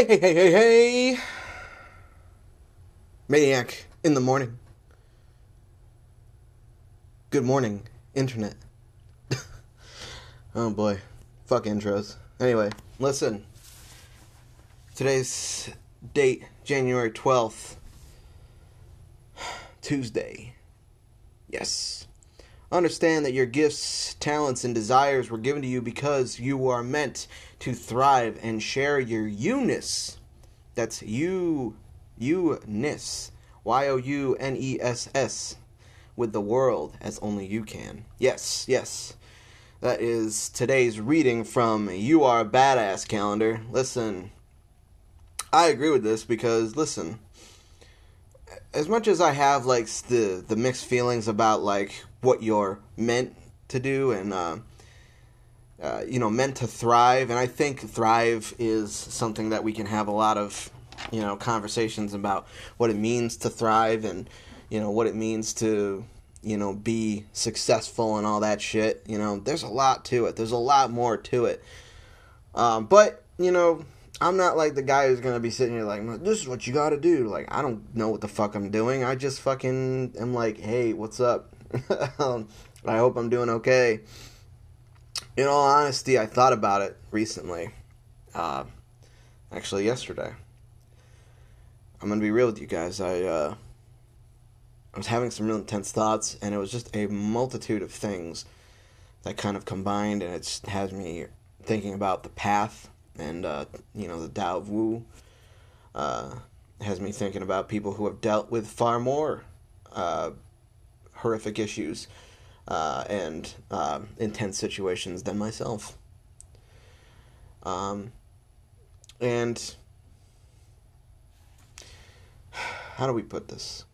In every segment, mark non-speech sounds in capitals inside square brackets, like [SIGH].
Hey, hey, hey, hey, hey. Maniac in the morning. Good morning, Internet. [LAUGHS] oh boy. Fuck intros. Anyway, listen. Today's date, January 12th, [SIGHS] Tuesday. Yes. Understand that your gifts, talents, and desires were given to you because you are meant to thrive and share your you-ness. That's you, you-ness. Y O U N E S S. With the world as only you can. Yes, yes. That is today's reading from You Are a Badass calendar. Listen, I agree with this because, listen, as much as I have like the the mixed feelings about like what you're meant to do and uh, uh, you know meant to thrive, and I think thrive is something that we can have a lot of you know conversations about what it means to thrive and you know what it means to you know be successful and all that shit. You know, there's a lot to it. There's a lot more to it. Um, but you know I'm not like the guy who's gonna be sitting here like, this is what you gotta do. Like, I don't know what the fuck I'm doing. I just fucking am like, hey, what's up? [LAUGHS] um, I hope I'm doing okay. In all honesty, I thought about it recently. Uh, actually, yesterday. I'm gonna be real with you guys. I uh, I was having some real intense thoughts, and it was just a multitude of things that kind of combined, and it has me thinking about the path and uh, you know the Tao of Wu uh, has me thinking about people who have dealt with far more uh, horrific issues uh, and uh, intense situations than myself. Um, and how do we put this?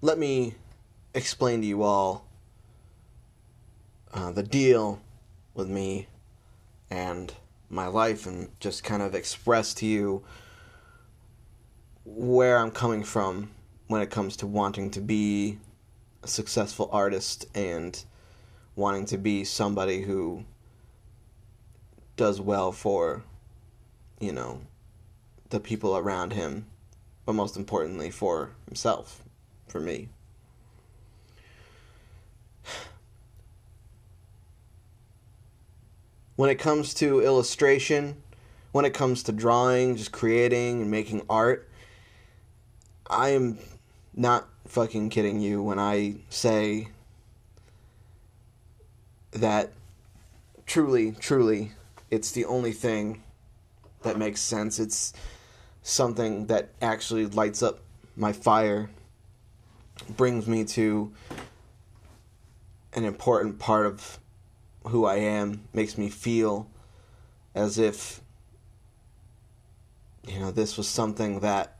Let me explain to you all uh, the deal with me and my life and just kind of express to you where I'm coming from when it comes to wanting to be a successful artist and wanting to be somebody who does well for, you know, the people around him, but most importantly for himself, for me. When it comes to illustration, when it comes to drawing, just creating and making art, I am not fucking kidding you when I say that truly, truly, it's the only thing that makes sense. It's something that actually lights up my fire, brings me to an important part of who I am makes me feel as if you know this was something that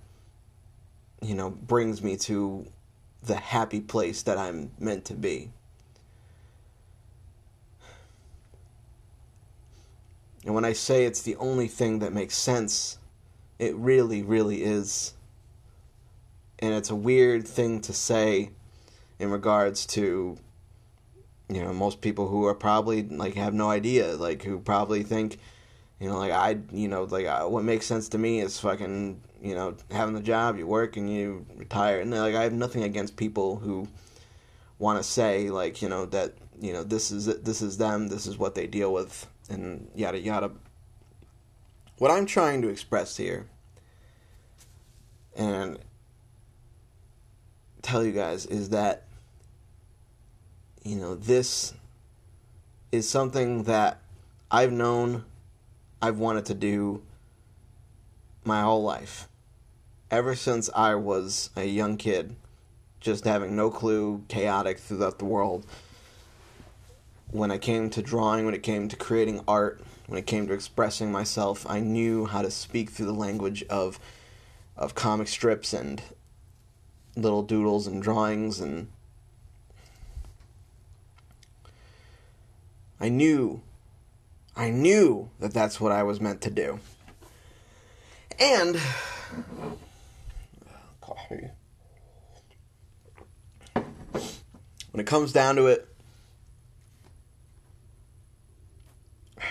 you know brings me to the happy place that I'm meant to be. And when I say it's the only thing that makes sense, it really, really is. And it's a weird thing to say in regards to you know most people who are probably like have no idea like who probably think you know like i you know like I, what makes sense to me is fucking you know having the job you work and you retire. And like i have nothing against people who want to say like you know that you know this is this is them this is what they deal with and yada yada. What i'm trying to express here and tell you guys is that you know, this is something that I've known I've wanted to do my whole life. Ever since I was a young kid, just having no clue, chaotic throughout the world. When it came to drawing, when it came to creating art, when it came to expressing myself, I knew how to speak through the language of of comic strips and little doodles and drawings and I knew, I knew that that's what I was meant to do. And [SIGHS] coffee. When it comes down to it, [SIGHS]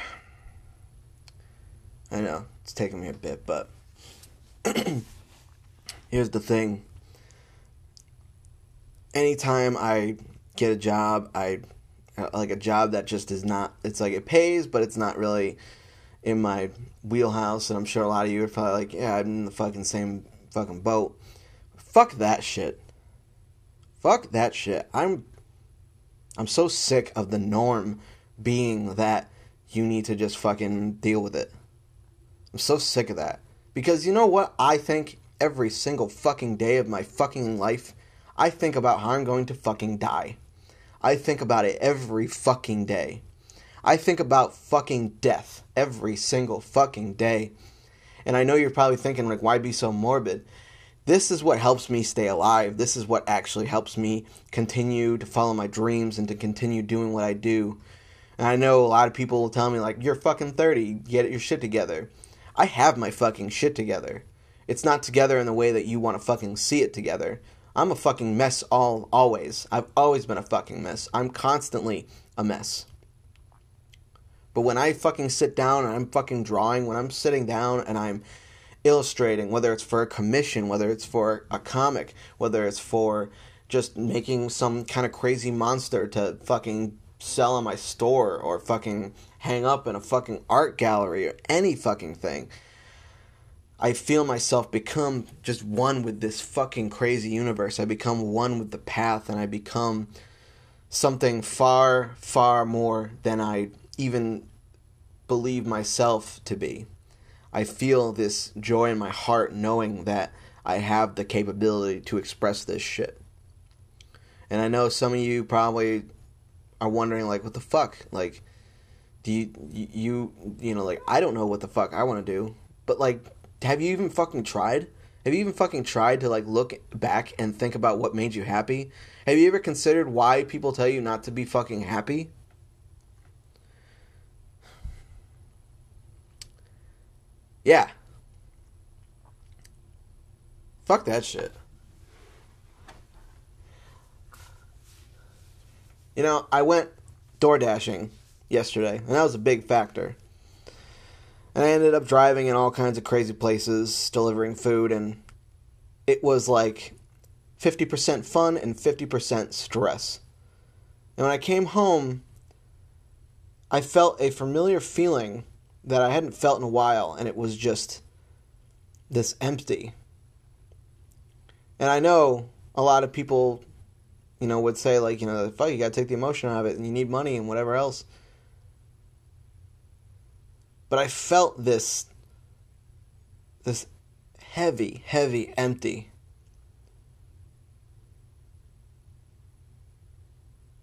I know it's taking me a bit, but [CLEARS THROAT] here's the thing. Anytime I get a job, I Uh, like a job that just is not. It's like it pays, but it's not really in my wheelhouse. And I'm sure a lot of you are probably like, "Yeah, I'm in the fucking same fucking boat." Fuck that shit. Fuck that shit. I'm I'm so sick of the norm being that you need to just fucking deal with it. I'm so sick of that. Because you know what I think every single fucking day of my fucking life? I think about how I'm going to fucking die. I think about it every fucking day. I think about fucking death every single fucking day. And I know you're probably thinking, like, why be so morbid? This is what helps me stay alive. This is what actually helps me continue to follow my dreams and to continue doing what I do. And I know a lot of people will tell me, like, you're fucking 30, get your shit together. I have my fucking shit together. It's not together in the way that you want to fucking see it together. I'm a fucking mess all always. I've always been a fucking mess. I'm constantly a mess. But when I fucking sit down and I'm fucking drawing, when I'm sitting down and I'm illustrating, whether it's for a commission, whether it's for a comic, whether it's for just making some kind of crazy monster to fucking sell in my store or fucking hang up in a fucking art gallery or any fucking thing. I feel myself become just one with this fucking crazy universe. I become one with the path and I become something far, far more than I even believe myself to be. I feel this joy in my heart knowing that I have the capability to express this shit. And I know some of you probably are wondering like what the fuck? Like do you you you know like I don't know what the fuck I want to do. But like have you even fucking tried? Have you even fucking tried to like look back and think about what made you happy? Have you ever considered why people tell you not to be fucking happy? Yeah. Fuck that shit. You know, I went door dashing yesterday, and that was a big factor. And I ended up driving in all kinds of crazy places, delivering food, and it was like 50% fun and 50% stress. And when I came home, I felt a familiar feeling that I hadn't felt in a while, and it was just this empty. And I know a lot of people, you know, would say, like, you know, fuck, you gotta take the emotion out of it, and you need money and whatever else. But I felt this, this heavy, heavy empty.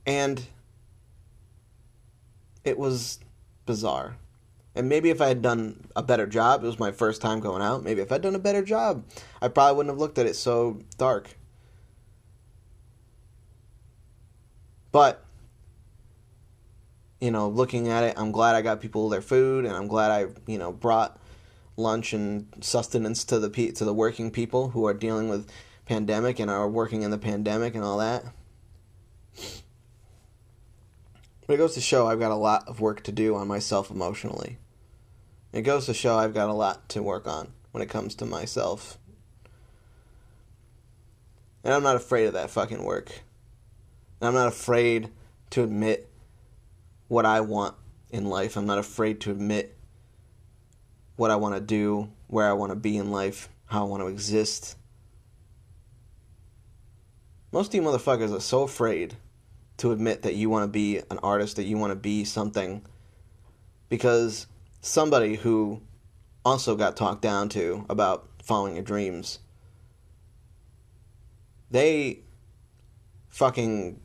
And it was bizarre. And maybe if I had done a better job, it was my first time going out. Maybe if I'd done a better job, I probably wouldn't have looked at it so dark. But you know, looking at it, I'm glad I got people their food, and I'm glad I, you know, brought lunch and sustenance to the pe- to the working people who are dealing with pandemic and are working in the pandemic and all that. But it goes to show I've got a lot of work to do on myself emotionally. It goes to show I've got a lot to work on when it comes to myself. And I'm not afraid of that fucking work. And I'm not afraid to admit what I want in life. I'm not afraid to admit what I want to do, where I want to be in life, how I want to exist. Most of you motherfuckers are so afraid to admit that you want to be an artist, that you want to be something, because somebody who also got talked down to about following your dreams, they fucking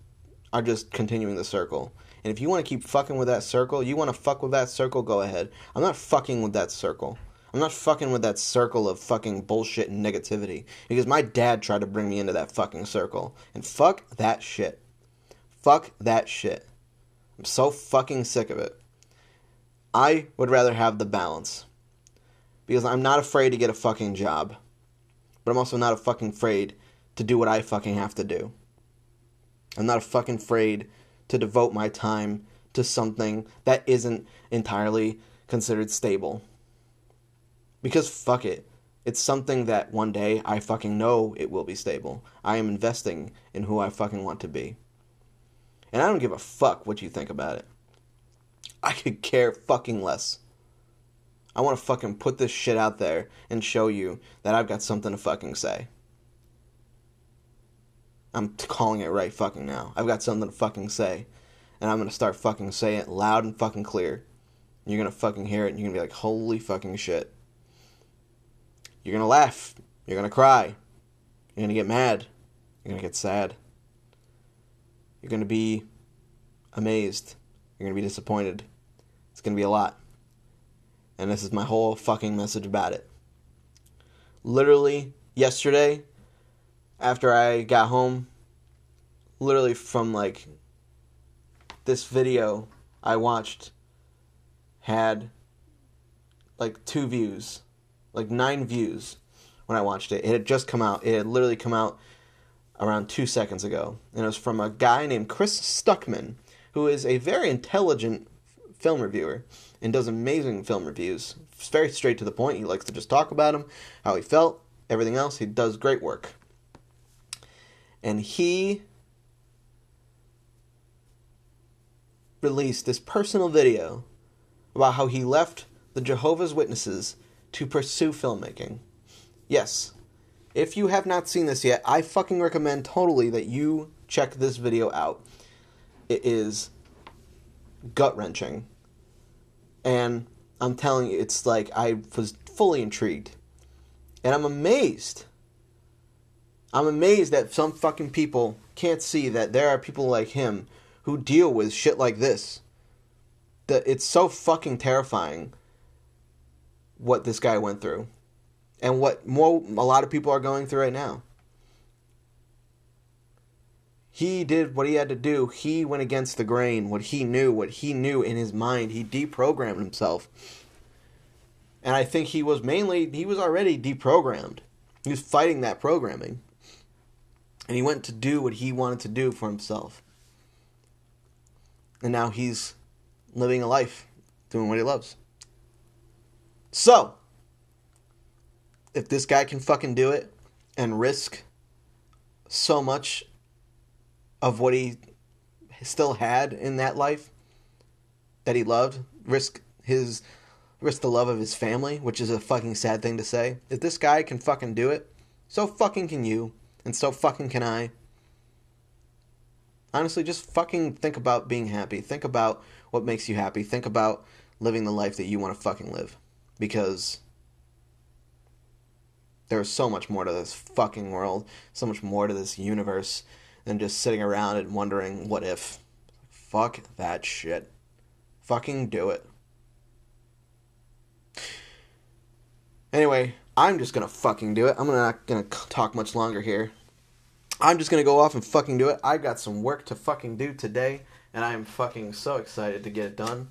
are just continuing the circle. And if you want to keep fucking with that circle, you want to fuck with that circle, go ahead. I'm not fucking with that circle. I'm not fucking with that circle of fucking bullshit and negativity. Because my dad tried to bring me into that fucking circle. And fuck that shit. Fuck that shit. I'm so fucking sick of it. I would rather have the balance. Because I'm not afraid to get a fucking job. But I'm also not a fucking afraid to do what I fucking have to do. I'm not a fucking afraid to devote my time to something that isn't entirely considered stable. Because fuck it. It's something that one day I fucking know it will be stable. I am investing in who I fucking want to be. And I don't give a fuck what you think about it. I could care fucking less. I want to fucking put this shit out there and show you that I've got something to fucking say. I'm calling it right fucking now. I've got something to fucking say. And I'm gonna start fucking saying it loud and fucking clear. You're gonna fucking hear it and you're gonna be like, holy fucking shit. You're gonna laugh. You're gonna cry. You're gonna get mad. You're gonna get sad. You're gonna be amazed. You're gonna be disappointed. It's gonna be a lot. And this is my whole fucking message about it. Literally, yesterday, after I got home, literally from like this video I watched had like two views, like nine views when I watched it. It had just come out. It had literally come out around two seconds ago. And it was from a guy named Chris Stuckman, who is a very intelligent film reviewer and does amazing film reviews. It's very straight to the point. He likes to just talk about him, how he felt, everything else. He does great work. And he released this personal video about how he left the Jehovah's Witnesses to pursue filmmaking. Yes, if you have not seen this yet, I fucking recommend totally that you check this video out. It is gut wrenching. And I'm telling you, it's like I was fully intrigued. And I'm amazed. I'm amazed that some fucking people can't see that there are people like him who deal with shit like this. That it's so fucking terrifying what this guy went through and what more a lot of people are going through right now. He did what he had to do. He went against the grain, what he knew, what he knew in his mind. He deprogrammed himself. And I think he was mainly he was already deprogrammed. He was fighting that programming. And he went to do what he wanted to do for himself. And now he's living a life doing what he loves. So, if this guy can fucking do it and risk so much of what he still had in that life that he loved, risk his risk the love of his family, which is a fucking sad thing to say. If this guy can fucking do it, so fucking can you, and so fucking can I. Honestly, just fucking think about being happy. Think about what makes you happy. Think about living the life that you want to fucking live. Because there's so much more to this fucking world, so much more to this universe than just sitting around and wondering what if. Fuck that shit. Fucking do it. Anyway, I'm just gonna fucking do it. I'm not gonna talk much longer here. I'm just gonna go off and fucking do it. I've got some work to fucking do today, and I am fucking so excited to get it done.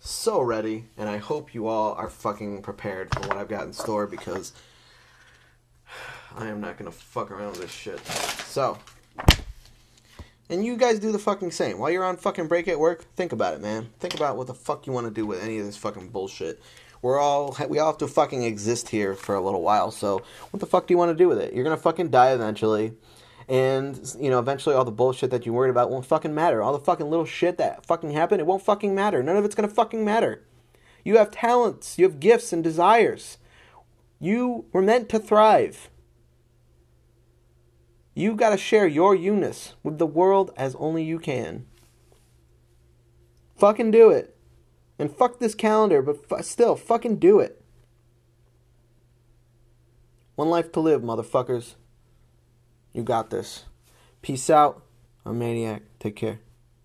So ready, and I hope you all are fucking prepared for what I've got in store because [SIGHS] I am not gonna fuck around with this shit. So, and you guys do the fucking same. While you're on fucking break at work, think about it, man. Think about what the fuck you want to do with any of this fucking bullshit. We're all we all have to fucking exist here for a little while. So, what the fuck do you want to do with it? You're gonna fucking die eventually. And you know, eventually, all the bullshit that you worried about won't fucking matter. All the fucking little shit that fucking happened, it won't fucking matter. None of it's gonna fucking matter. You have talents, you have gifts and desires. You were meant to thrive. You got to share your you-ness with the world as only you can. Fucking do it. And fuck this calendar, but f- still, fucking do it. One life to live, motherfuckers. You got this. Peace out. I'm Maniac. Take care.